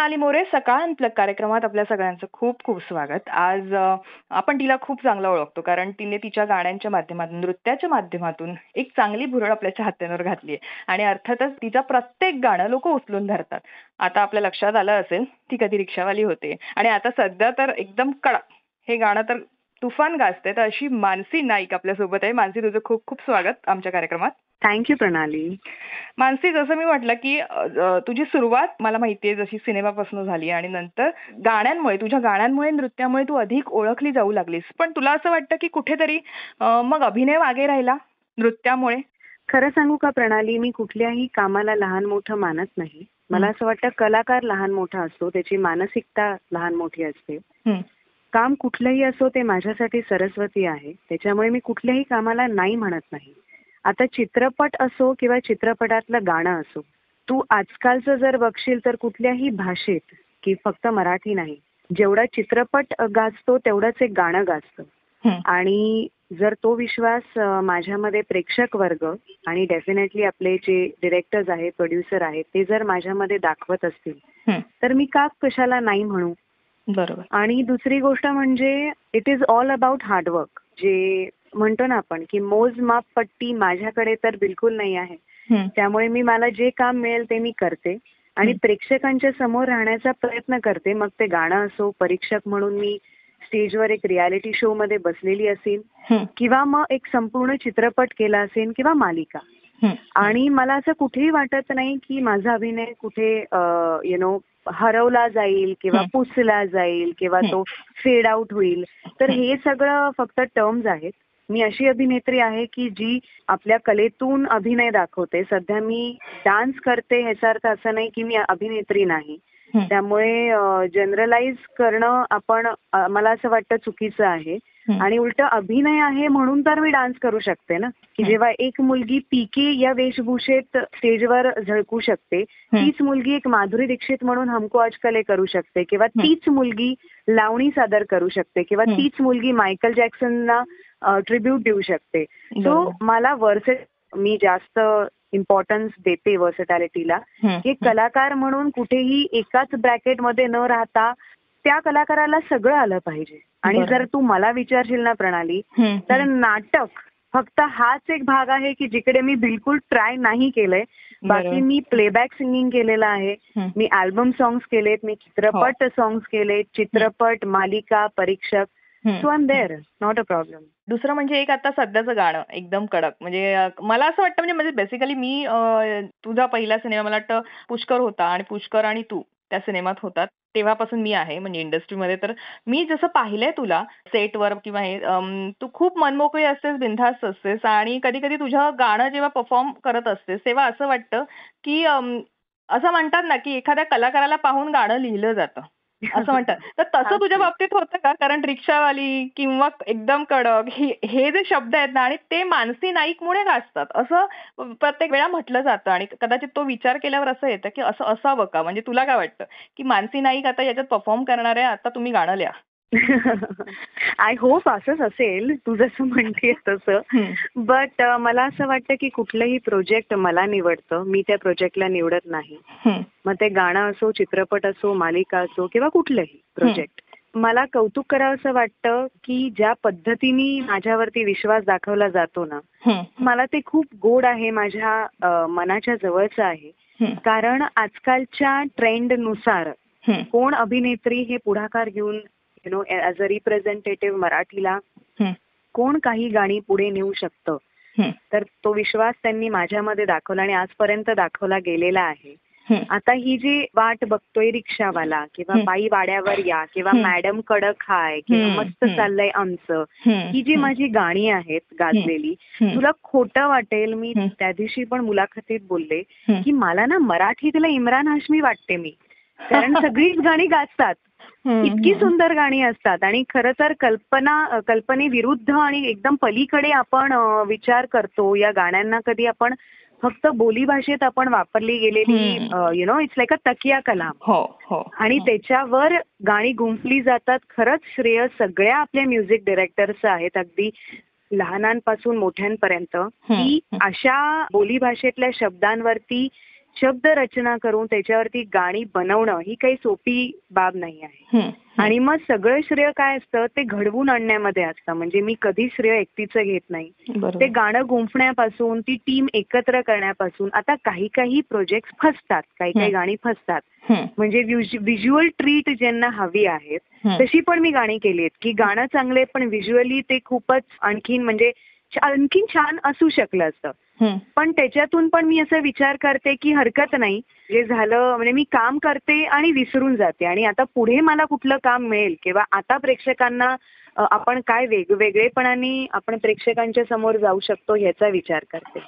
प्रणाली मोरे सकाळ अनप्लग कार्यक्रमात आपल्या सगळ्यांचं खूप खूप स्वागत. आज आपण तिला खूप चांगलं ओळखतो कारण तिने तिच्या गाण्यांच्या माध्यमातून नृत्याच्या माध्यमातून एक चांगली भुरळ आपल्या चाहत्यांवर घातली आहे. आणि अर्थातच तिचं प्रत्येक गाणं लोक उचलून धरतात. आता आपल्या लक्षात आलं असेल ती कधी रिक्षावाली होते. आणि आता सध्या तर एकदम कडक हे गाणं तर तुफान गाजते तर अशी मानसी नाईक आपल्यासोबत आहे. मानसी तुझं खूप खूप स्वागत आमच्या कार्यक्रमात. थँक्यू प्रणाली. मानसी जसं मी म्हटलं की तुझी सुरुवात मला माहितीये जशी सिनेमापासून झाली आणि नंतर गाण्यांमुळे तुझ्या गाण्यांमुळे नृत्यामुळे तू अधिक ओळखली जाऊ लागलीस. पण तुला असं वाटतं की कुठेतरी मग अभिनय मागे राहिला नृत्यामुळे? खरं सांगू का प्रणाली मी कुठल्याही कामाला लहान मोठं मानत नाही. मला. असं वाटतं कलाकार लहान मोठा असतो त्याची मानसिकता लहान मोठी असते. काम कुठलंही असो ते माझ्यासाठी सरस्वती आहे. त्याच्यामुळे मी कुठल्याही कामाला नाही म्हणत नाही. आता चित्रपट असो किंवा चित्रपटातलं गाणं असो तू आजकालचं जर बघशील तर कुठल्याही भाषेत की फक्त मराठी नाही जेवढा चित्रपट गाजतो तेवढंच एक गाणं गाजतं. आणि जर तो विश्वास माझ्यामध्ये प्रेक्षक वर्ग आणि डेफिनेटली आपले जे डिरेक्टर्स आहेत प्रोड्युसर आहेत ते जर माझ्यामध्ये दाखवत असतील. तर मी का कशाला नाही म्हणू? बरोबर. आणि दुसरी गोष्ट म्हणजे it is all about hard work जे म्हणतो ना आपण की मोजमाप पट्टी माझ्याकडे तर बिलकुल नाही आहे त्यामुळे मी मला जे काम मिळेल ते मी करते आणि. प्रेक्षकांच्या समोर राहण्याचा प्रयत्न करते मग ते गाणं असो परीक्षक म्हणून मी स्टेजवर एक रियालिटी शो मध्ये बसलेली असेल किंवा मग एक संपूर्ण चित्रपट केला असेल किंवा मालिका. आणि मला असं कुठेही वाटत नाही की माझा अभिनय कुठे यु नो हरवला जाईल किंवा. पुसला जाईल किंवा. तो फेड आउट होईल तर. हे सगळं फक्त टर्म्स आहेत मी अशी अभिनेत्री आहे की जी आपल्या कलेतून अभिनय दाखवते सध्या मी डान्स करते ह्याचा अर्थ असं नाही की मी अभिनेत्री नाही. त्यामुळे जनरलाइज करणं आपण मला असं वाटतं चुकीचं आहे. आणि उलट अभिनय आहे म्हणून तर मी डान्स करू शकते ना की. जेव्हा एक मुलगी पीके या वेशभूषेत स्टेजवर झळकू शकते. तीच मुलगी एक माधुरी दीक्षित म्हणून हमको आजकाल करू शकते किंवा. तीच मुलगी लावणी सादर करू शकते किंवा. तीच मुलगी मायकल जॅक्सनला ट्रिब्यूट देऊ शकते सो. मला वर्से मी जास्त इम्पॉर्टन्स देते वर्सटॅलिटीला हं, की हं. कलाकार म्हणून कुठेही एकाच ब्रॅकेटमध्ये न राहता त्या कलाकाराला सगळं आलं पाहिजे आणि. जर तू मला विचारशील ना प्रणाली हं, तर हं. नाटक फक्त हाच एक भाग आहे की जिकडे मी बिलकुल ट्राय नाही केलंय बाकी. मी प्लेबॅक सिंगिंग केलेलं आहे हं. मी अल्बम सॉंग्स केलेत मी चित्रपट सॉंग्स केलेत चित्रपट मालिका परीक्षक हं. So I am there not a problem दुसरं म्हणजे एक आता सध्याचं गाणं एकदम कडक. म्हणजे मला असं वाटतं म्हणजे म्हणजे बेसिकली मी तुझा पहिला सिनेमा मला वाटतं पुष्कर होता आणि पुष्कर आणि तू त्या सिनेमात होतात. तेव्हापासून मी आहे म्हणजे इंडस्ट्रीमध्ये तर मी जसं पाहिलंय तुला सेटवर किंवा हे तू खूप मनमोकळी असतेस बिनधास्त असतेस आणि कधी कधी तुझं गाणं जेव्हा परफॉर्म करत असतेस तेव्हा असं वाटतं की असं म्हणतात ना की एखाद्या कलाकाराला पाहून गाणं लिहिलं जातं. असं म्हणतात. तर तसं तुझ्या बाबतीत होतं का? कारण रिक्षावाली किंवा एकदम कडक हे हे जे शब्द आहेत ना आणि ते मानसी नाईकमुळे गाजतात. असं प्रत्येक वेळा म्हटलं जातं. आणि कदाचित तो विचार केल्यावर असं येतं की असं असावं का? म्हणजे तुला काय वाटतं? की मानसी नाईक आता याच्यात परफॉर्म करणार आहे आता तुम्ही गाणं लिहा. आय होप असंच असेल तू जसं म्हणतेस तसं. बट मला असं वाटतं की कुठलंही प्रोजेक्ट मला निवडतं मी त्या प्रोजेक्टला निवडत नाही. मग ते गाणं असो चित्रपट असो मालिका असो किंवा कुठलंही प्रोजेक्ट मला कौतुक करावं असं वाटतं की ज्या पद्धतीने माझ्यावरती विश्वास दाखवला जातो ना. मला ते खूप गोड आहे माझ्या मनाच्या जवळचं आहे. कारण आजकालच्या ट्रेंडनुसार. कोण अभिनेत्री हे पुढाकार घेऊन you know as a representative मराठीला. कोण काही गाणी पुढे नेऊ शकतं. तर तो विश्वास त्यांनी माझ्यामध्ये दाखवला आणि आजपर्यंत दाखवला गेलेला आहे हं. आता ही जी वाट बघतोय रिक्षावाला किंवा. बाई वाड्यावर या किंवा. मॅडम कडक हाय किंवा मस्त. चाललंय आमचं हं, जी माझी गाणी आहेत गाजलेली तुला खोटं वाटेल मी. त्या दिवशी पण मुलाखतीत बोलले. की मला ना मराठीतलं इम्रान हाशमी वाटते मी कारण सगळीच गाणी गाजतात इतकी. सुंदर गाणी असतात आणि खरं तर कल्पना अ, कल्पनेविरुद्ध आणि एकदम पलीकडे आपण विचार करतो या गाण्यांना कधी आपण फक्त बोलीभाषेत आपण वापरली गेलेली. You know it's like a तकिया कलाम हो हो आणि हो. त्याच्यावर गाणी गुंफली जातात खरंच श्रेय सगळ्या आपल्या म्युझिक डिरेक्टर्स आहेत अगदी लहानांपासून मोठ्यांपर्यंत की. अशा बोलीभाषेतल्या शब्दांवरती शब्द रचना करून त्याच्यावरती गाणी बनवणं ही काही सोपी बाब नाही आहे. आणि मग सगळं श्रेय काय असतं? ते घडवून आणण्यामध्ये असतं. म्हणजे मी कधी श्रेय एकटीचं घेत नाही. ते गाणं गुंफण्यापासून ती टीम एकत्र करण्यापासून आता काही काही प्रोजेक्ट फसतात. काही काही. गाणी फसतात. म्हणजे व्हिज्युअल ट्रीट ज्यांना हवी आहेत. तशी पण मी गाणी केली आहेत. की गाणं चांगले पण व्हिज्युअली ते खूपच आणखीन म्हणजे आणखीन छान असू शकलं असतं. पण त्याच्यातून पण मी असं विचार करते की हरकत नाही जे झालं म्हणजे मी काम करते आणि विसरून जाते आणि आता पुढे मला कुठलं काम मिळेल किंवा आता प्रेक्षकांना आपण काय वेगवेगळेपणाने आपण प्रेक्षकांच्या समोर जाऊ शकतो ह्याचा विचार करते.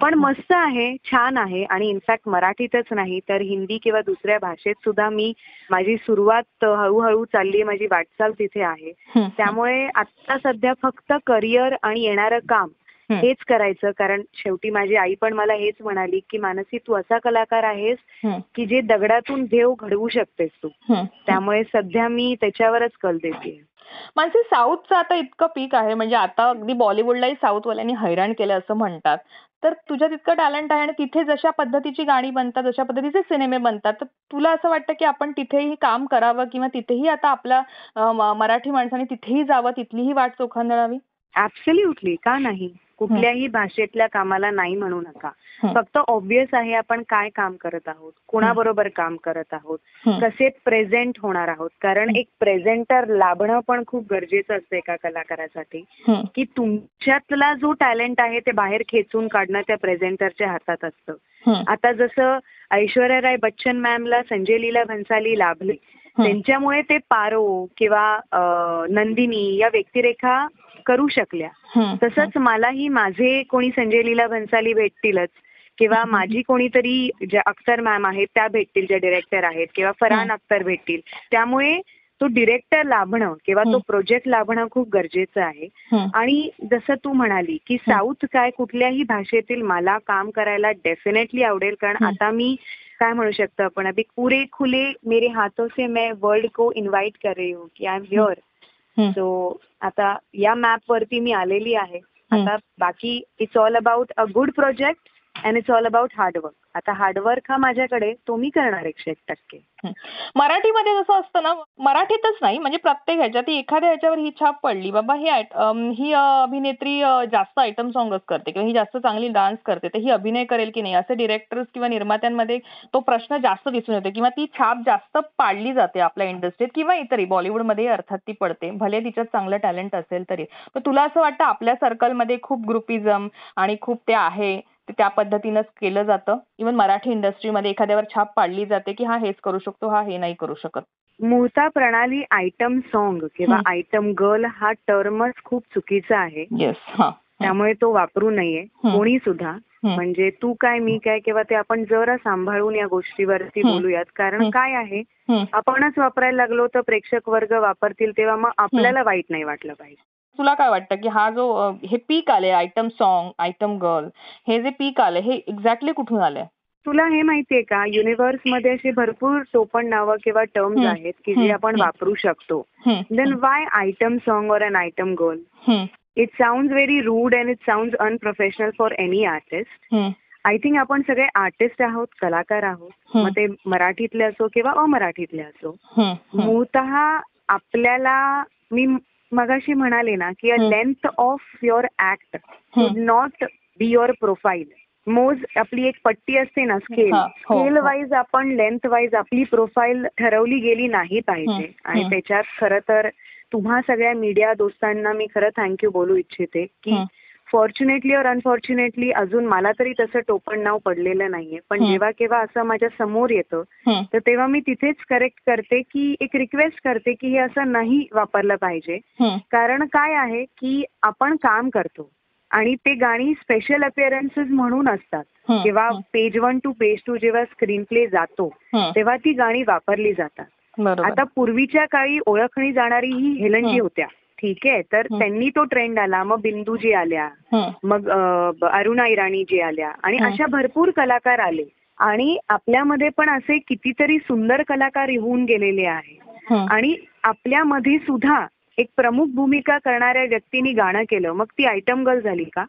पण मस्त आहे छान आहे आणि इनफॅक्ट मराठीतच नाही तर हिंदी किंवा दुसऱ्या भाषेत सुद्धा मी माझी सुरुवात हळूहळू चालली माझी वाटचाल तिथे आहे. त्यामुळे आता सध्या फक्त करिअर आणि येणारं काम. हेच करायचं. कारण शेवटी माझी आई पण मला हेच म्हणाली की मानसी तू असा कलाकार आहेस. की जे दगडातून देव घडवू शकतेस तू. त्यामुळे सध्या मी त्याच्यावरच कल देते. मानसी साऊथचं आता इतकं पीक आहे. म्हणजे आता अगदी बॉलिवूडलाही साऊथवाल्यांनी हैराण केलं असं म्हणतात. तर तुझ्यात इतकं टॅलेंट आहे आणि तिथे जशा पद्धतीची गाणी बनतात जशा पद्धतीचे सिनेमे बनतात तर तुला असं वाटतं की आपण तिथेही काम करावं किंवा तिथेही आता आपल्या मराठी माणसाने तिथेही जावं तिथलीही वाट चोखांदळावी? ऍब्सल्युटली का नाही? कुठल्याही भाषेतल्या कामाला नाही म्हणू नका. फक्त ऑब्विस आहे आपण काय काम करत आहोत कोणाबरोबर काम करत आहोत. कसे प्रेझेंट होणार आहोत कारण एक प्रेझेंटर लाभणं पण खूप गरजेचं असतं एका कलाकारासाठी. की तुमच्यातला जो टॅलेंट आहे ते बाहेर खेचून काढणं त्या प्रेझेंटरच्या हातात असतं. आता जसं ऐश्वर्या राय बच्चन मॅमला संजय लीला भन्साली लाभले. त्यांच्यामुळे ते पारो किंवा नंदिनी या व्यक्तिरेखा करू शकल्या. तसंच मलाही माझे कोणी संजय लीला भन्साली भेटतीलच किंवा. माझी कोणीतरी ज्या अख्तर मॅम आहेत त्या भेटतील ज्या डिरेक्टर आहेत किंवा फरहान. अख्तर भेटतील त्यामुळे तो डिरेक्टर लाभणं किंवा तो. प्रोजेक्ट लाभणं खूप गरजेचं आहे. आणि जसं तू म्हणाली की साऊथ काय कुठल्याही भाषेतील मला काम करायला डेफिनेटली आवडेल कारण. आता मी काय म्हणू शकतो आपण अभी पुरे खुले मेरे हाथों से मैं वर्ल्ड को इन्व्हाइट कर रही हूँ की आय एम हिअर. सो आता या मॅप वरती मी आलेली आहे. आता बाकी it's all about a good project and it's all about hard work आता हार्डवर्क हा माझ्याकडे तो मी करणार एकशे एक टक्के. मराठीमध्ये जसं असतं ना मराठीतच नाही म्हणजे प्रत्येक ह्याच्यात एखाद्या ह्याच्यावर ही छाप पडली. बाबा ही ही अभिनेत्री जास्त आयटम सॉंगच करते किंवा ही जास्त चांगली डान्स करते तर ही अभिनय करेल की नाही? असे डिरेक्टर्स किंवा निर्मात्यांमध्ये तो प्रश्न जास्त दिसून येतो किंवा ती छाप जास्त पाडली जाते आपल्या इंडस्ट्रीत किंवा इतरही. बॉलिवूडमध्ये अर्थात ती पडते. भले तिच्यात चांगलं टॅलेंट असेल तरी. तर तुला असं वाटतं आपल्या सर्कलमध्ये खूप ग्रुपिझम आणि खूप ते आहे? त्या पद्धतीनंच केलं जातं इव्हन मराठी इंडस्ट्रीमध्ये एखाद्यावर छाप पाडली जाते की हा हेच करू शकतो हा हे नाही करू शकत मूळता प्रणाली आयटम सॉन्ग किंवा. आयटम गर्ल हा टर्मच खूप चुकीचा आहे येस हा त्यामुळे तो वापरू नये. कोणी सुद्धा. म्हणजे तू काय मी काय किंवा ते आपण जरा सांभाळून या गोष्टीवरती. बोलूयात कारण. काय आहे. आपणच वापरायला लागलो तर प्रेक्षक वर्ग वापरतील तेव्हा मग आपल्याला वाईट नाही वाटलं पाहिजे तुला काय वाटतं की हा जो हे पीक आले आयटम सॉन्ग आयटम गर्ल हे जे पीक आले हे एक्झॅक्टली कुठून आलंय तुला हे माहितीये का युनिव्हर्समध्ये अशी भरपूर टोपण नावं किंवा टर्म्स. आहेत की जे. आपण. वापरू शकतो. देन वाय आयटम सॉन्ग और an item girl. It sound very rude and it sound unprofessional for any artist. I think आपण सगळे आर्टिस्ट आहोत कलाकार आहोत. मग ते मराठीतले असो किंवा अमराठीतले असो. मूळतः आपल्याला मी मगाशी म्हणाले ना की अ. Length of your act should not be your profile मोज आपली एक पट्टी असते ना स्केल स्केल. वाईज आपण लेंथ वाईज आपली प्रोफाईल ठरवली गेली नाही पाहिजे आणि. त्याच्यात खरं तर तुम्हा सगळ्या मीडिया दोस्तांना मी खरं थँक्यू बोलू इच्छिते की. फॉर्च्युनेटली और अनफॉर्च्युनेटली अजून मला तरी तसं टोपण नाव पडलेलं नाहीये पण. जेव्हा केव्हा असं माझ्यासमोर येतं. तर तेव्हा मी तिथेच करेक्ट करते की एक रिक्वेस्ट करते की हे असं नाही वापरलं पाहिजे. कारण काय आहे की आपण काम करतो आणि ते गाणी स्पेशल अपिअरन्सेस म्हणून असतात. जेव्हा. Page one to page two जेव्हा स्क्रीन प्ले जातो. तेव्हा ती गाणी वापरली जातात आता पूर्वीच्या काळी ओळखणी जाणारी ही हेलनजी हं. होत्या ठीक आहे तर. त्यांनी तो ट्रेंड आला मग बिंदूजी आल्या. मग अरुणा इराणी जी आल्या आणि. अशा भरपूर कलाकार आले आणि आपल्यामध्ये पण असे कितीतरी सुंदर कलाकार होऊन गेलेले आहेत. आणि आपल्यामध्ये सुद्धा एक प्रमुख भूमिका करणाऱ्या व्यक्तींनी गाणं केलं मग ती आयटम गर्ल झाली का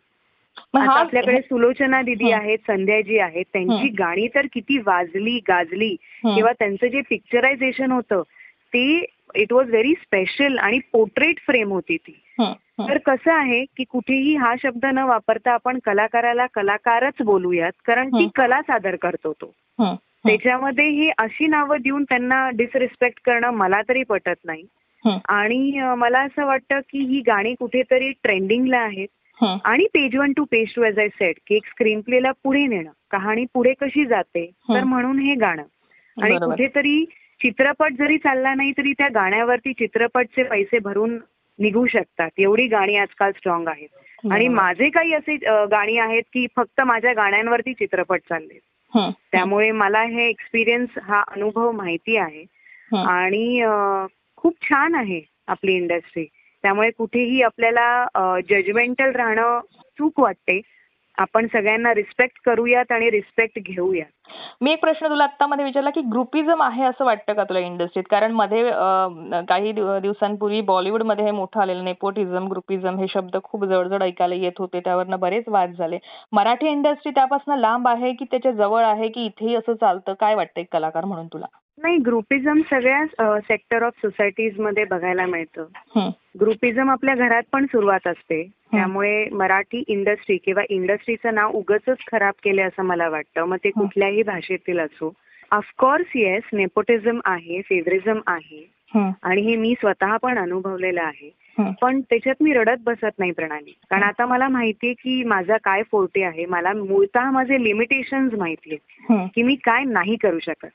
आपल्याकडे सुलोचना दिदी. आहेत संध्याजी आहेत त्यांची. गाणी तर किती वाजली गाजली. किंवा त्यांचं जे पिक्चरायझेशन होतं ते इट वॉज व्हेरी स्पेशल आणि पोर्ट्रेट फ्रेम होती ती. तर कसं आहे की कुठेही हा शब्द न वापरता आपण कलाकाराला कलाकारच बोलूयात कारण ती. कला सादर करतो तो. त्याच्यामध्ये ही अशी नावं देऊन त्यांना डिसरिस्पेक्ट करणं मला तरी पटत नाही. आणि मला असं वाटतं की ही गाणी कुठेतरी ट्रेंडिंगला आहेत हं. आणि page one to page two as I said की एक स्क्रीन प्लेला पुढे नेणं कहाणी पुढे कशी जाते तर. म्हणून हे गाणं आणि. कुठेतरी चित्रपट जरी चालला नाही तरी त्या गाण्यावरती चित्रपटचे पैसे भरून निघू शकतात एवढी गाणी आजकाल स्ट्रॉंग आहेत आणि. माझे काही असे गाणी आहेत की फक्त माझ्या गाण्यांवरती चित्रपट चालले. त्यामुळे मला हे एक्सपिरियन्स हा अनुभव माहिती आहे. आणि खूप छान आहे आपली इंडस्ट्री त्यामुळे कुठेही आपल्याला जजमेंटल राहणं चूक वाटते आपण सगळ्यांना रिस्पेक्ट करूयात आणि रिस्पेक्ट घेऊयात. मी एक प्रश्न तुला आता मध्ये विचारला की ग्रुपिझम आहे असं वाटतं का तुला इंडस्ट्रीत कारण मध्ये काही दिवसांपूर्वी बॉलिवूडमध्ये हे मोठं आलेलं नेपोटिझम ग्रुपिझम हे शब्द खूप जवळजवळ ऐकायला येत होते. त्यावरनं बरेच वाद झाले. मराठी इंडस्ट्री त्यापासून लांब आहे की त्याच्याजवळ आहे की इथेही असं चालतं? काय वाटतं एक कलाकार म्हणून तुला? नाही ग्रुपिझम सगळ्या सेक्टर ऑफ सोसायटीजमध्ये बघायला मिळतं. ग्रुपिझम आपल्या घरात पण सुरुवात असते. त्यामुळे मराठी इंडस्ट्री किंवा इंडस्ट्रीचं नाव उगच खराब केले असं मला वाटतं. मग ते. कुठल्याही भाषेतील असो. ऑफकोर्स येस नेपोटिझम आहे फेवरिझम आहे. आणि हे मी स्वतः पण अनुभवलेलं आहे. पण त्याच्यात मी रडत बसत नाही प्रणाली. कारण आता मला माहितीये की माझा काय फोर्टे आहे. मला मूळतः माझे लिमिटेशन्स माहिती आहेत. हं. की मी काय नाही करू शकत.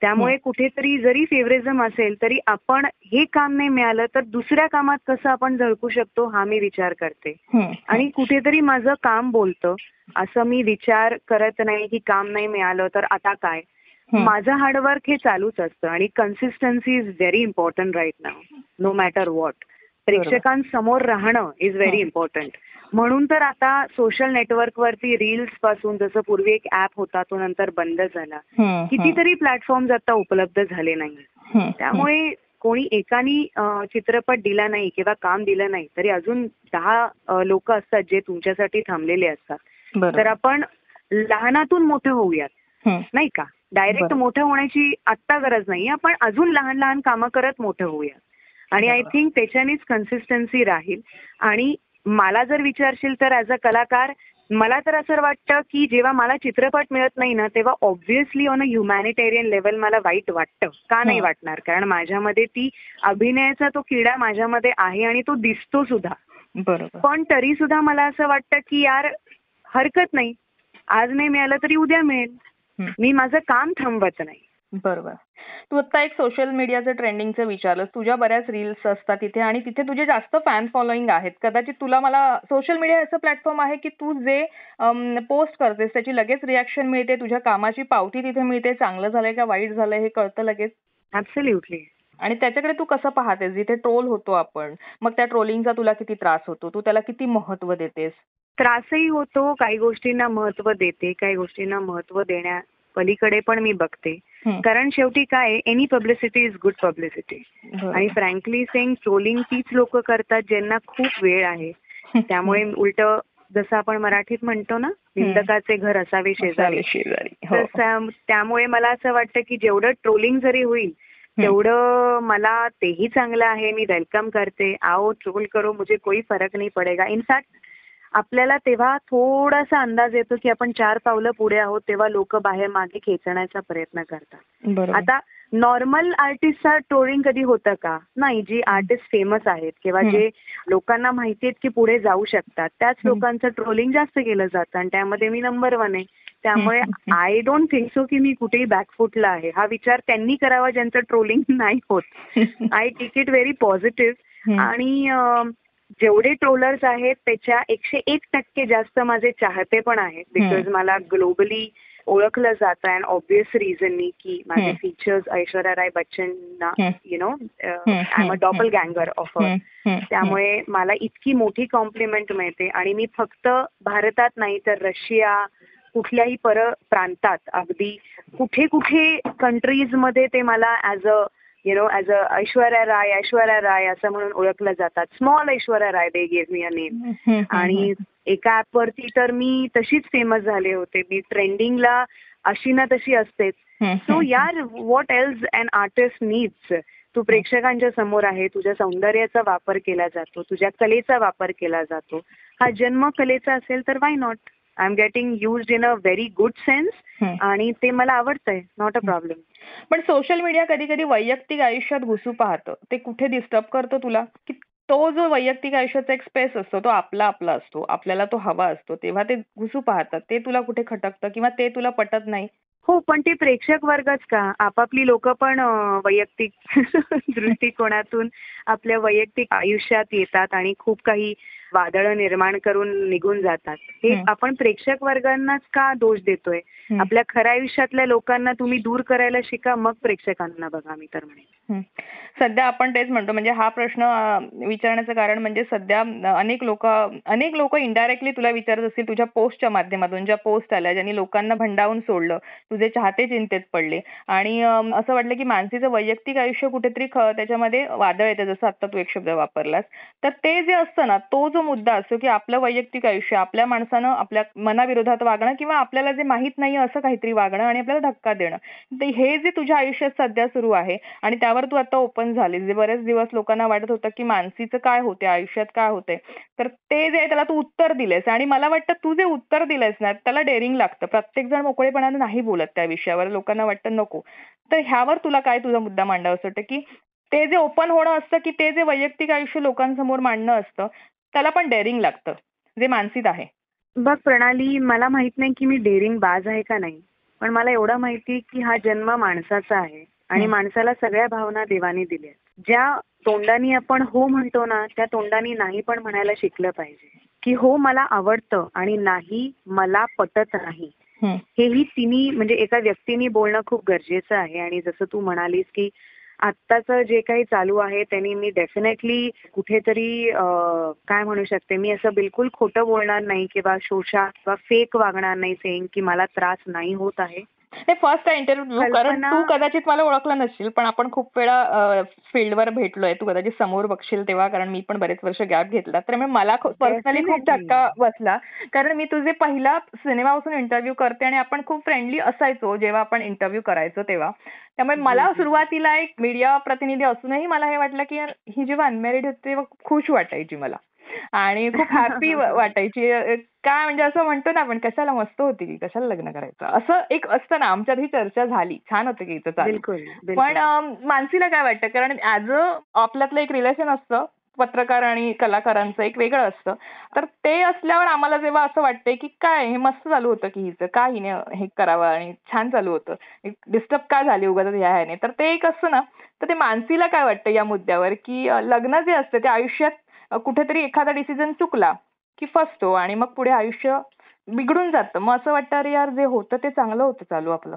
त्यामुळे कुठेतरी जरी फेवरिझम असेल तरी आपण हे काम नाही मिळालं तर दुसऱ्या कामात कसं आपण झळकू शकतो हा मी विचार करते. आणि कुठेतरी माझं काम बोलतं. असं मी विचार करत नाही की काम नाही मिळालं तर आता काय. माझं हार्डवर्क हे चालूच असतं आणि consistency is very important right now no matter what प्रेक्षकांसमोर राहणं इज व्हेरी. इम्पॉर्टंट म्हणून तर आता सोशल नेटवर्कवरती रील्सपासून जसं पूर्वी एक ऍप होता तो नंतर बंद झाला. कितीतरी प्लॅटफॉर्म्स आता उपलब्ध झाले नाही. त्यामुळे कोणी एकानी चित्रपट दिला नाही किंवा काम दिलं नाही तरी अजून दहा लोक असतात जे तुमच्यासाठी थांबलेले असतात. तर आपण लहानातून मोठं होऊयात. नाही का डायरेक्ट. मोठं होण्याची आत्ता गरज नाही आपण अजून लहान लहान कामं करत मोठं होऊयात आणि आय. थिंक त्याच्यानेच कन्सिस्टन्सी राहील आणि मला जर विचारशील तर ॲज अ कलाकार मला तर असं वाटतं की जेव्हा मला चित्रपट मिळत नाही ना तेव्हा obviously on a humanitarian level मला वाईट वाटतं. का नाही हं. वाटणार? कारण माझ्यामध्ये ती अभिनयाचा तो किडा माझ्यामध्ये आहे आणि तो दिसतो सुद्धा. बरोबर. पण तरी सुद्धा मला असं वाटतं की यार हरकत नाही. आज नाही मिळालं तरी उद्या मिळेल. मी माझं काम थांबवत नाही. बरोबर. तू आता एक सोशल मीडियाचं ट्रेंडिंगचं विचारलंस. तुझ्या बऱ्याच रील्स असतात तिथे आणि तिथे तुझे जास्त फॅन फॉलोईंग आहेत. कदाचित तुला मला सोशल मीडिया असं प्लॅटफॉर्म आहे की तू जे पोस्ट करतेस त्याची लगेच रिॲक्शन मिळते तुझ्या कामाची पावती तिथे मिळते चांगलं झालंय का वाईट झालंय हे कळतं लगेच. ऍब्सोल्युटली आणि त्याच्याकडे तू कसं पाहतेस? जिथे ट्रोल होतो आपण मग त्या ट्रोलिंगचा तुला किती त्रास होतो? तू त्याला किती महत्त्व देतेस? त्रासही होतो काही गोष्टींना महत्त्व देते काही गोष्टींना महत्त्व देण्या पलीकडे पण मी बघते. कारण शेवटी काय any publicity is good publicity. आणि फ्रँकली सेंग ट्रोलिंग तीच लोक करतात ज्यांना खूप वेळ आहे. त्यामुळे उलट जसं आपण मराठीत म्हणतो ना निंदकाचे घर असावे शेजारी. हो. त्यामुळे मला असं वाटतं की जेवढं ट्रोलिंग जरी होईल. तेवढं मला तेही चांगलं आहे मी वेलकम करते. आओ ट्रोल करो मुझे कोई फरक नहीं पडेगा. इनफॅक्ट आपल्याला तेव्हा थोडासा अंदाज येतो की आपण चार पावलं पुढे आहोत तेव्हा लोक बाहेर मागे खेचण्याचा प्रयत्न करतात आता नॉर्मल आर्टिस्टचा ट्रोलिंग कधी होतं का नाही जी आर्टिस्ट फेमस आहेत किंवा. जे लोकांना माहिती आहेत की पुढे जाऊ शकतात त्याच. लोकांचं ट्रोलिंग जास्त केलं जातं आणि त्यामध्ये मी नंबर वन आहे त्यामुळे. आय डोंट थिंक सो की मी कुठेही बॅकफुटला आहे हा विचार त्यांनी करावा ज्यांचं ट्रोलिंग नाही होत I take it very positive. आणि जेवढे ट्रोलर्स आहेत त्याच्या एकशे एक टक्के जास्त माझे चाहते पण आहेत. बिकॉज. मला ग्लोबली ओळखलं जातं अँड ऑब्विस रिझननी की माझे. Features Aishwarya Rai बच्चनना. You know I am a doppelganger of त्यामुळे मला इतकी मोठी कॉम्प्लिमेंट मिळते आणि मी फक्त भारतात नाही तर रशिया कुठल्याही पर प्रांतात अगदी कुठे कुठे कंट्रीजमध्ये ते मला as a you know as a Aishwarya Rai Aishwarya Rai असं म्हणून ओळखलं जातात. Small Aishwarya Rai they gave me a name आणि एका ऍप वरती तर मी तशीच फेमस झाले होते. मी ट्रेंडिंगला अशी ना तशी असतेच. सो. यार what else an artist needs तू प्रेक्षकांच्या समोर आहे तुझ्या सौंदर्याचा वापर केला जातो तुझ्या कलेचा वापर केला जातो. हा जन्म कलेचा असेल तर why not I am getting used in a very good sense. आणि ते मला आवडतंय. नॉट अ प्रॉब्लेम पण सोशल मीडिया कधी कधी वैयक्तिक आयुष्यात घुसू पाहतं. ते कुठे डिस्टर्ब करतो तुला? की तो जो वैयक्तिक आयुष्याचा एक स्पेस असतो तो आपला आपला असतो. आपल्याला तो हवा असतो. तेव्हा ते घुसू पाहतात. ते तुला कुठे खटकतं किंवा ते तुला पटत नाही? हो पण ते प्रेक्षक वर्गच का? आपापली लोक पण वैयक्तिक दृष्टिकोनातून आपल्या वैयक्तिक आयुष्यात येतात आणि खूप काही वादळं निर्माण करून निघून जातात हे. आपण प्रेक्षक वर्गांनाच का दोष देतोय. आपल्या खऱ्या आयुष्यातल्या लोकांना तुम्ही दूर करायला शिका मग प्रेक्षकांना बघा मी तर म्हणेन. सध्या आपण तेच म्हणतो म्हणजे हा प्रश्न विचारण्याचं कारण म्हणजे सध्या अनेक लोक अनेक लोक इनडायरेक्टली तुला विचारत असतील तुझ्या पोस्टच्या माध्यमातून ज्या पोस्ट आल्या ज्यांनी लोकांना भंडावून सोडलं तुझे चाहते चिंतेत पडले आणि असं वाटलं की मानसीचं वैयक्तिक आयुष्य कुठेतरी त्याच्यामध्ये वादळ येतं जसं आता तू एक शब्द वापरलास तर ते जे असतं ना तो जो मुद्दा असतो की आपलं वैयक्तिक आयुष्य आपल्या माणसानं आपल्या मनाविरोधात वागणं किंवा आपल्याला जे माहीत नाही असं काहीतरी वागणं आणि आपल्याला धक्का देणं. तर हे जे तुझ्या आयुष्यात सध्या सुरू आहे आणि त्यावर तू आता ओपन झालीस जे बरेच दिवस लोकांना वाटत होतं की मानसीचं काय होते आयुष्यात काय होते तर ते जे त्याला तू उत्तर दिलेस आणि मला वाटतं तू जे उत्तर दिलेस ना त्याला डेअरिंग लागतं. प्रत्येक जण मोकळेपणाने नाही बोलत त्या विषयावर लोकांना वाटतं नको. तर ह्यावर तुला काय तुझा मुद्दा मांडावा असं वाटतं की ते जे ओपन होणं असतं की ते जे वैयक्तिक आयुष्य लोकांसमोर मांडणं असतं त्याला पण डेअरिंग लागतं जे मानसिक आहे बघ प्रणाली मला माहीत नाही की मी डेअरिंग बाज आहे का नाही पण मला एवढं माहिती की हा जन्म माणसाचा आहे आणि. माणसाला सगळ्या भावना देवाने दिल्या ज्या तोंडानी आपण हो म्हणतो ना त्या तोंडानी नाही पण म्हणायला शिकलं पाहिजे की हो मला आवडतं आणि नाही मला पटत नाही. हेही तिन्ही म्हणजे एका व्यक्तीने बोलणं खूप गरजेचं आहे आणि जसं तू म्हणालीस की आत्ताचं जे काही चालू आहे त्यांनी मी डेफिनेटली कुठेतरी काय म्हणू शकते मी असं बिलकुल खोटं बोलणार नाही किंवा शोषा किंवा फेक वागणार नाही सेईंग की मला त्रास नाही होत आहे. हे फर्स्ट आहे इंटरव्ह्यू कारण तू कदाचित मला ओळखलं नसशील पण आपण खूप वेळा फील्डवर भेटलोय तू कदाचित समोर बघशील तेव्हा कारण मी पण बरेच वर्ष गॅप घेतला तर मला पर्सनली खूप. धक्का बसला कारण मी तुझे पहिला सिनेमापासून इंटरव्ह्यू करते आणि आपण खूप फ्रेंडली असायचो जेव्हा आपण इंटरव्ह्यू करायचो तेव्हा त्यामुळे मला. सुरुवातीला एक मीडिया प्रतिनिधी असूनही मला हे वाटलं की ही जेव्हा अनमॅरिड होती तेव्हा खुश वाटायची मला आणि खूप हॅपी वाटायची. काय म्हणजे असं म्हणतो ना आपण कशाला मस्त होती कशाला लग्न करायचं? असं एक असतं ना आमच्यात ही चर्चा झाली. छान होतं की इथं चालू. पण मानसीला काय वाटतं? कारण ऍज अ आपल्यातलं एक रिलेशन असतं. पत्रकार आणि कलाकारांचं एक वेगळं असतं. तर ते असल्यावर आम्हाला जेव्हा असं वाटतंय की काय हे मस्त चालू होतं की हिचं का हिने हे करावं आणि छान चालू होतं. डिस्टर्ब का झाली उगाच ह्या ह्याने? तर ते एक असतं ना. तर ते मानसीला काय वाटतं या मुद्द्यावर? की लग्न जे असतं ते आयुष्यात कुठेतरी एखादा डिसिजन चुकला की फसतो आणि मग पुढे आयुष्य बिघडून जातं. मग असं वाटतं अरे यार जे होतं ते चांगलं होतं चालू आपलं.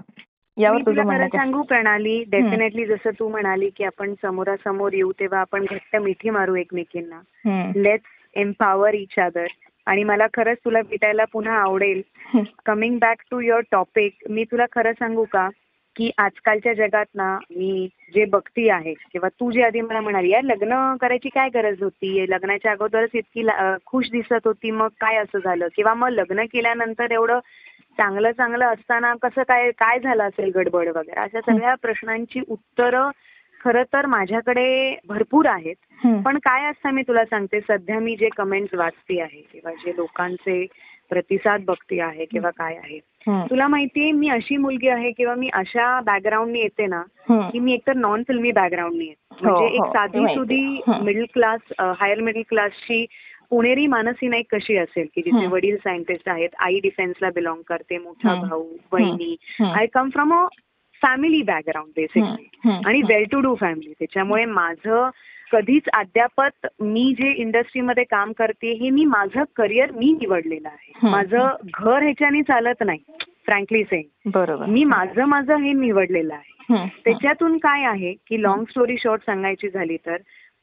यावर तुझं? सांगू प्रणाली डेफिनेटली जसं तू म्हणाली की आपण समोरासमोर येऊ तेव्हा आपण घट्ट मिठी मारू एकमेकींना. लेट्स एम्पावर इच अदर आणि मला खरंच तुला भेटायला पुन्हा आवडेल. Coming back to your topic मी तुला खरं सांगू का? की आजकालच्या जगात ना मी जे बघती आहे किंवा तू जे आधी मला म्हणाली यार लग्न करायची काय गरज होती? लग्नाच्या अगोदरच इतकी खुश दिसत होती मग काय असं झालं? किंवा मग लग्न केल्यानंतर एवढं चांगलं चांगलं असताना कसं काय काय झालं असेल गडबड वगैरे? अशा सगळ्या प्रश्नांची उत्तरं खरं तर माझ्याकडे भरपूर आहेत. पण काय असतं मी तुला सांगते सध्या मी जे कमेंट्स वाचते आहे किंवा जे लोकांचे प्रतिसाद बघते आहे किंवा काय आहे. तुला माहितीये मी अशी मुलगी आहे किंवा मी अशा बॅकग्राऊंडनी येते ना. की मी एकतर नॉन फिल्मी बॅकग्राऊंडनी येते हो, म्हणजे हो, एक ते साधी. सुधी हं. मिडल क्लास हायर मिडल क्लासची पुणेरी मानसी नाईक कशी असेल की हं. वडील सायंटिस्ट आहेत आई डिफेन्सला बिलॉंग करते मोठा हं. भाऊ बहिणी हं. I come from a family background basically. आणि वेल टू डू फॅमिली त्याच्यामुळे माझं कधीच अद्यापत मी जे इंडस्ट्रीमध्ये काम करते हे मी माझं करिअर मी निवडलेलं आहे. माझं घर ह्याच्याने चालत नाही फ्रँकली सेंग बरोबर मी माझं माझं हे निवडलेलं आहे. त्याच्यातून काय आहे की लॉंग स्टोरी शॉर्ट सांगायची झाली तर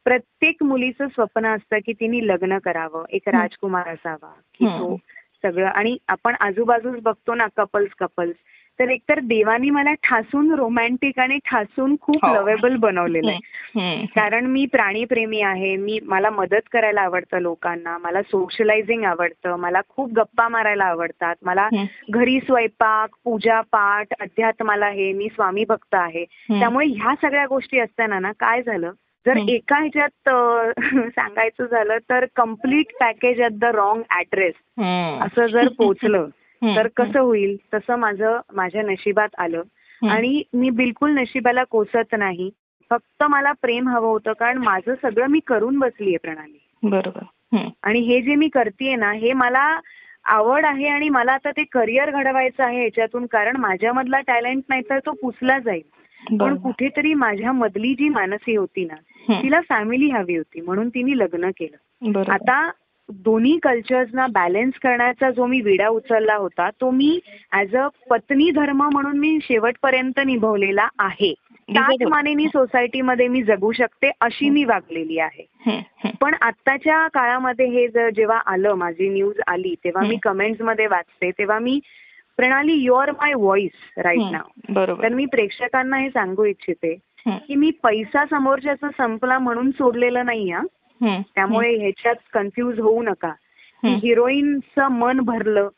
प्रत्येक मुलीचं स्वप्न असतं की तिने लग्न करावं एक. राजकुमार असावा की. तो सगळं आणि आपण आजूबाजूच बघतो ना कपल्स कपल्स तर एकतर देवानी मला ठासून रोमॅन्टिक आणि ठासून खूप हो. लवेबल बनवलेलं आहे. कारण मी प्राणीप्रेमी आहे मी मला मदत करायला आवडतं लोकांना मला सोशलायझिंग आवडतं मला खूप गप्पा मारायला आवडतात मला. घरी स्वयंपाक पूजा पाठ अध्यात्माला हे मी स्वामी भक्त आहे. त्यामुळे ह्या सगळ्या गोष्टी असताना ना काय झालं जर हं. एका ह्याच्यात सांगायचं झालं तर complete package at the wrong address. असं जर पोचलं. तर कसं होईल तसं माझं माझ्या नशिबात आलं. आणि मी बिलकुल नशिबाला कोसत नाही फक्त मला प्रेम हवं होतं कारण माझं सगळं मी करून बसलीये प्रणाली बरोबर. आणि हे जे मी करतेय ना हे मला आवड आहे आणि मला आता ते करिअर घडवायचं आहे याच्यातून कारण माझ्यामधला टॅलेंट नाही तर तो पुसला जाईल पण. कुठेतरी माझ्या मधली जी मानसी होती ना. तिला फॅमिली हवी होती म्हणून तिने लग्न केलं. आता दोन्ही कल्चर्सना बॅलन्स करण्याचा जो मी विडा उचलला होता तो मी ऍज अ पत्नी धर्म म्हणून मी शेवटपर्यंत निभवलेला आहे त्याच. मानेनी सोसायटीमध्ये मी जगू शकते अशी मी वागलेली आहे. पण आत्ताच्या काळामध्ये हे जर जेव्हा आलं माझी न्यूज आली तेव्हा मी. कमेंट्समध्ये वाचते तेव्हा मी Pranali you are my voice right. नाव बरोबर तर मी प्रेक्षकांना हे सांगू इच्छिते. की मी पैसा समोरच्याचा संपला म्हणून सोडलेलं नाही. त्यामुळे ह्याच्यात कन्फ्यूज होऊ नका. हिरोईनचं मन भरलं.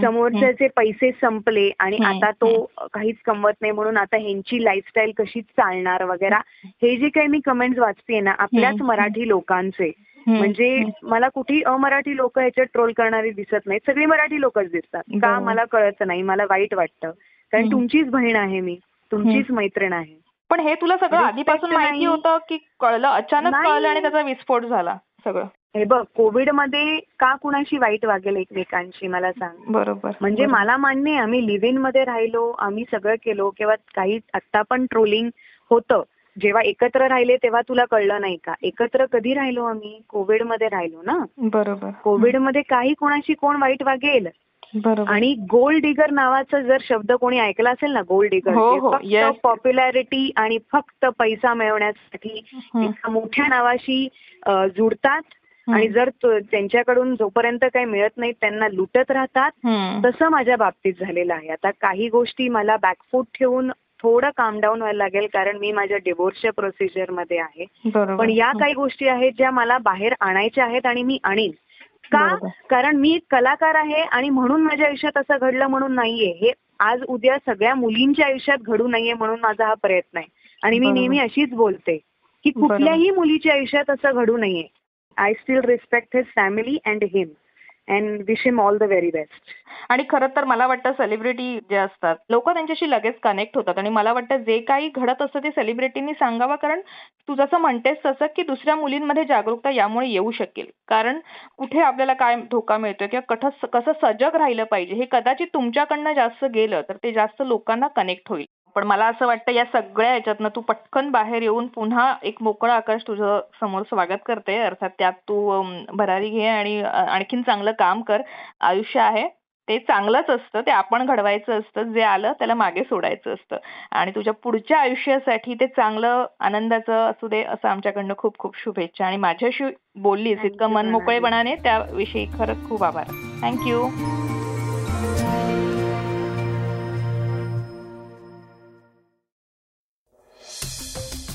समोरच्याचे पैसे संपले आणि. आता तो काहीच कमवत नाही म्हणून आता ह्यांची लाईफस्टाईल कशी चालणार वगैरे हे जे काही मी कमेंट्स वाचते ना आपल्याच. मराठी लोकांचे. म्हणजे. मला कुठेही अमराठी लोक ह्याच्यात ट्रोल करणारी दिसत नाहीत सगळी मराठी लोकच दिसतात का. मला कळत नाही मला वाईट वाटतं कारण. तुमचीच बहीण आहे मी तुमचीच मैत्रीण आहे पण हे तुला सगळं आधीपासून माहिती. होतं की कळलं अचानक. कळलं आणि त्याचा विस्फोट झाला सगळं. हे बघ कोविडमध्ये का कुणाशी वाईट वागेल एकमेकांशी मला सांग. बरोबर म्हणजे. मला मान्य आहे आम्ही लिव्ह इनमध्ये राहिलो आम्ही सगळं केलो किंवा काही आत्ता पण ट्रोलिंग होतं. जेव्हा एकत्र राहिले तेव्हा तुला कळलं नाही का? एकत्र कधी राहिलो आम्ही? कोविडमध्ये राहिलो ना? बरोबर. कोविडमध्ये काही कोणाशी कोण वाईट वागेल? आणि गोल्ड डिगर नावाचा जर शब्द कोणी ऐकला असेल ना गोल्ड डिगर पॉप्युलॅरिटी आणि फक्त पैसा मिळवण्यासाठी. एका मोठ्या नावाशी जुडतात. आणि जर त्यांच्याकडून जोपर्यंत काही मिळत नाही त्यांना लुटत राहतात. तसं माझ्या बाबतीत झालेलं आहे आता काही गोष्टी मला बॅकफूट ठेवून थोडं काम डाऊन व्हायला लागेल कारण मी माझ्या डिवोर्सच्या प्रोसिजरमध्ये आहे पण या. काही गोष्टी आहेत ज्या मला बाहेर आणायच्या आहेत आणि मी आणीन का. कारण मी एक कलाकार आहे आणि म्हणून माझ्या आयुष्यात असं घडलं म्हणून नाहीये हे आज उद्या सगळ्या मुलींच्या आयुष्यात घडू नये म्हणून माझा हा प्रयत्न आहे आणि मी. नेहमी अशीच बोलते की. कुठल्याही मुलीच्या आयुष्यात असं घडू नये I still respect his family and him and wish him all the very best आणि खरं तर मला वाटतं सेलिब्रिटी जे असतात लोक त्यांच्याशी लगेच कनेक्ट होतात. आणि मला वाटतं जे काही घडत असतं ते सेलिब्रिटींनी सांगावं कारण तू जसं म्हणतेस तसं की दुसऱ्या मुलींमध्ये जागरूकता यामुळे येऊ शकेल. कारण कुठे आपल्याला काय धोका मिळतोय किंवा कठ कसं सजग राहिलं पाहिजे हे कदाचित तुमच्याकडनं जास्त गेलं तर ते जास्त लोकांना कनेक्ट होईल. पण मला असं वाटतं या सगळ्या याच्यातनं तू पटकन बाहेर येऊन पुन्हा एक मोकळं आकाश तुझं समोर स्वागत करते. अर्थात त्यात तू भरारी घे आणि आणखीन चांगलं काम कर. आयुष्य आहे. ते चांगलंच असतं. ते आपण घडवायचं असतं. जे आलं त्याला मागे सोडायचं असतं. आणि तुझ्या पुढच्या आयुष्यासाठी ते चांगलं आनंदाचं असू दे असं आमच्याकडनं खूप खूप शुभेच्छा. आणि माझ्याशी बोललीस इतकं मनमोकळेपणाने त्याविषयी खरंच खूप आभार. थँक्यू